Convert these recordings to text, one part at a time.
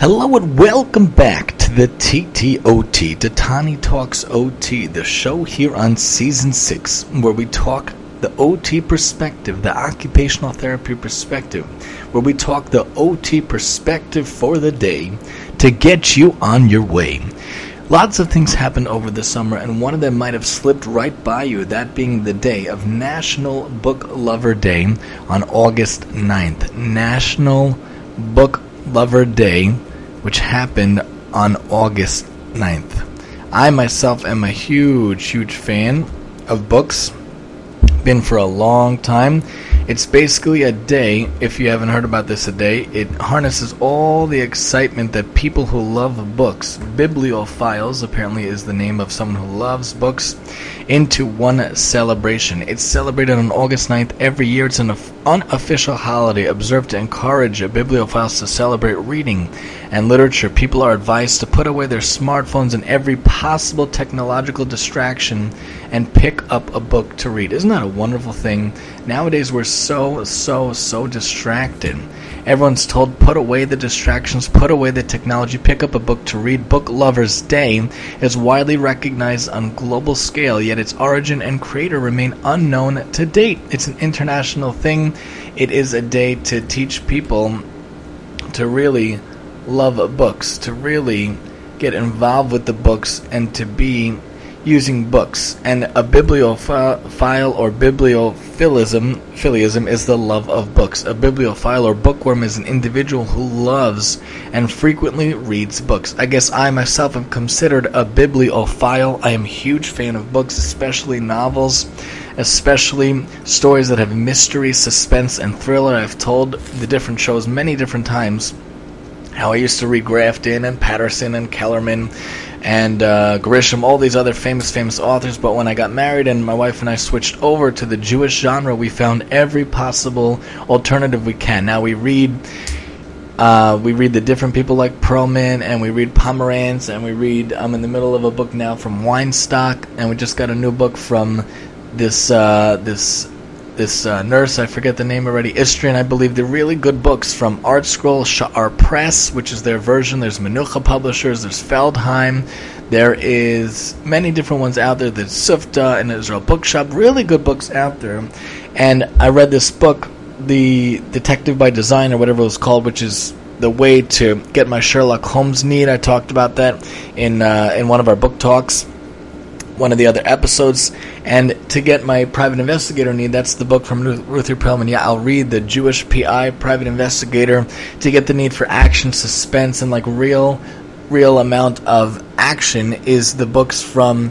Hello and welcome back to the TTOT, Tatani Talks OT, the show here on season six, where we talk the OT perspective, the occupational therapy perspective, where we talk the OT perspective for the day to get you on your way. Lots of things happened over the summer, and one of them might have slipped right by you, that being the day of National Book Lover Day on August 9th. National Book Lover Day, which happened on August 9th. I myself am a huge, huge fan of books been for a long time. It's basically a day, if you haven't heard about this a day, it harnesses all the excitement that people who love books, bibliophiles apparently is the name of someone who loves books, into one celebration. It's celebrated on August 9th every year. It's an unofficial holiday observed to encourage bibliophiles to celebrate reading and literature. People are advised to put away their smartphones and every possible technological distraction and pick up a book to read. Isn't that a wonderful thing? Nowadays, we're so, so, so distracted. Everyone's told put away the distractions, put away the technology, pick up a book to read. Book Lovers Day is widely recognized on global scale, yet its origin and creator remain unknown to date. It's an international thing. It is a day to teach people to really love books, to really get involved with the books, and to be using books. And a bibliophile or bibliophilism philism is the love of books. A bibliophile or bookworm is an individual who loves and frequently reads books. I guess I myself am considered a bibliophile. I am a huge fan of books, especially novels, especially stories that have mystery, suspense, and thriller. I've told the different shows many different times how I used to read Grafton and Patterson and Kellerman and uh, Grisham, all these other famous, famous authors. But when I got married and my wife and I switched over to the Jewish genre, we found every possible alternative we can. Now we read. Uh, we read the different people like Perlman, and we read Pomerantz, and we read. I'm in the middle of a book now from Weinstock, and we just got a new book from this uh, this this uh, nurse, I forget the name already, Istrian, I believe. They're really good books from Art Scroll, Sha'ar Press, which is their version. There's Menucha Publishers, there's Feldheim. There is many different ones out there. There's Sufta and Israel Bookshop. Really good books out there. And I read this book, The Detective by Design, or whatever it was called, which is the way to get my Sherlock Holmes need. I talked about that in uh, in one of our book talks one of the other episodes. And to get my private investigator need, that's the book from Ruthie Perlman. Yeah, I'll read the Jewish PI, private investigator, to get the need for action, suspense, and like real, real amount of action is the books from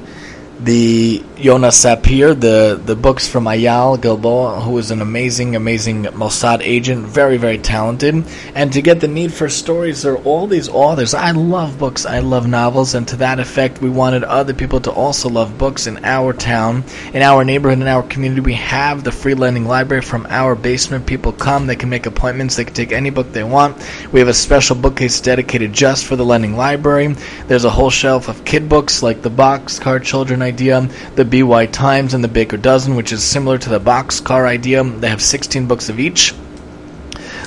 the Yona Sapir, the, the books from Ayal Gilboa, who is an amazing, amazing Mossad agent, very, very talented. And to get the need for stories, there are all these authors. I love books, I love novels, and to that effect, we wanted other people to also love books in our town, in our neighborhood, in our community. We have the free lending library from our basement. People come, they can make appointments, they can take any book they want. We have a special bookcase dedicated just for the lending library. There's a whole shelf of kid books like the Boxcar Children idea, the BY Times, and the Baker Dozen, which is similar to the Boxcar idea. They have 16 books of each.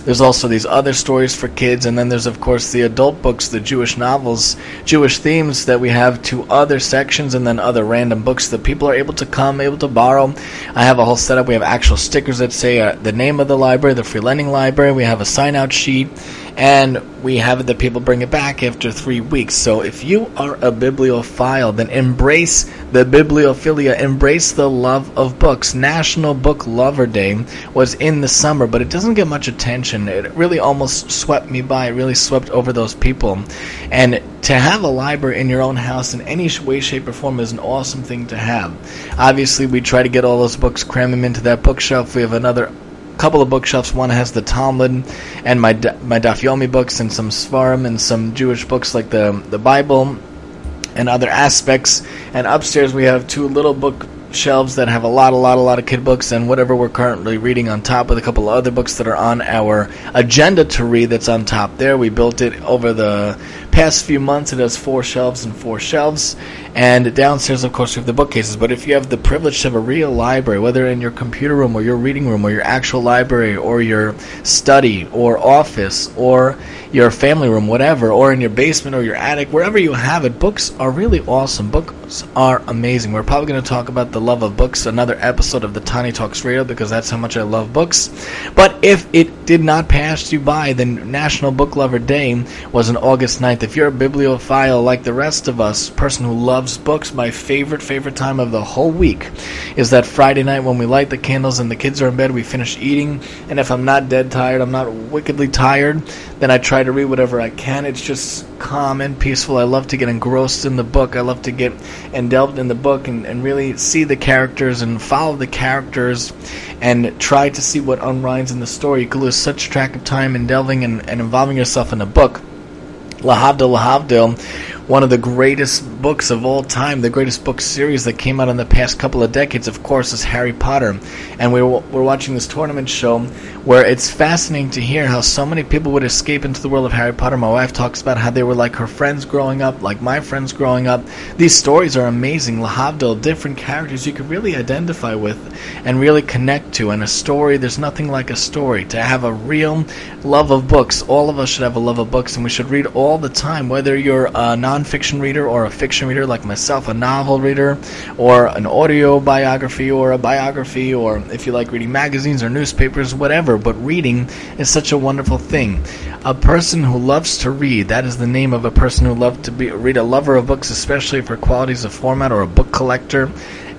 There's also these other stories for kids, and then there's, of course, the adult books, the Jewish novels, Jewish themes that we have two other sections, and then other random books that people are able to come, able to borrow. I have a whole setup. We have actual stickers that say uh, the name of the library, the free lending library. We have a sign out sheet and we have that people bring it back after three weeks. So if you are a bibliophile, then embrace the bibliophilia, embrace the love of books. National Book Lover Day was in the summer, but it doesn't get much attention. It really almost swept me by. It really swept over those people. And to have a library in your own house in any way, shape, or form is an awesome thing to have. Obviously, we try to get all those books, cram them into that bookshelf. We have another couple of bookshelves. One has the Talmud and my my Daf Yomi books and some Svarim and some Jewish books like the the Bible and other aspects. And upstairs we have two little book shelves that have a lot, a lot, a lot of kid books and whatever we're currently reading on top with a couple of other books that are on our agenda to read that's on top there. We built it over the past few months. It has four shelves and four shelves. And downstairs, of course, we have the bookcases. But if you have the privilege to have a real library, whether in your computer room or your reading room or your actual library or your study or office or your family room, whatever, or in your basement or your attic, wherever you have it. Books are really awesome. Books are amazing. We're probably going to talk about the love of books, another episode of the Tani Talks Radio, because that's how much I love books. But if it did not pass you by, then National Book Lover Day was on August 9th. If you're a bibliophile like the rest of us, person who loves books, my favorite, favorite time of the whole week is that Friday night when we light the candles and the kids are in bed, we finish eating, and if I'm not dead tired, I'm not wickedly tired, then I try to read whatever I can. It's just calm and peaceful. I love to get engrossed in the book. I love to get endelved in the book and, and really see the characters and follow the characters and try to see what unwinds in the story. You can lose such track of time in delving and, and involving yourself in a book. Lahavdil, Lahavdil, one of the greatest books of all time, the greatest book series that came out in the past couple of decades, of course, is Harry Potter. And we were, we're watching this tournament show where it's fascinating to hear how so many people would escape into the world of Harry Potter. My wife talks about how they were like her friends growing up, like my friends growing up. These stories are amazing. Lahavdil, different characters you could really identify with and really connect to. And a story, there's nothing like a story. To have a real love of books, all of us should have a love of books, and we should read all the time, whether you're a nonfiction reader or a fiction reader like myself, a novel reader, or an audio biography or a biography, or if you like reading magazines or newspapers, whatever. But reading is such a wonderful thing. A person who loves to read, that is the name of a person who loves to be, read, a lover of books, especially for qualities of format or a book collector.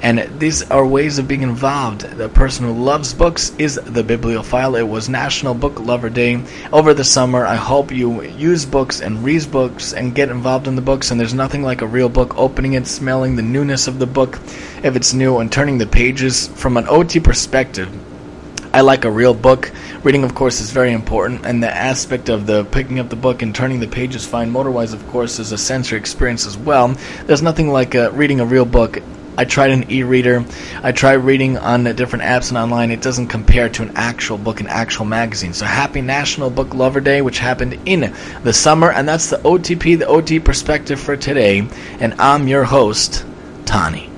And these are ways of being involved. The person who loves books is the bibliophile. It was National Book Lover Day over the summer. I hope you use books and read books and get involved in the books. And there's nothing like a real book, opening it, smelling the newness of the book if it's new, and turning the pages from an OT perspective. I like a real book. Reading, of course, is very important, and the aspect of the picking up the book and turning the pages fine motor-wise, of course, is a sensory experience as well. There's nothing like uh, reading a real book I tried an e-reader. I tried reading on different apps and online. It doesn't compare to an actual book, an actual magazine. So happy National Book Lover Day, which happened in the summer, and that's the OTP, the OT perspective for today. And I'm your host, Tani.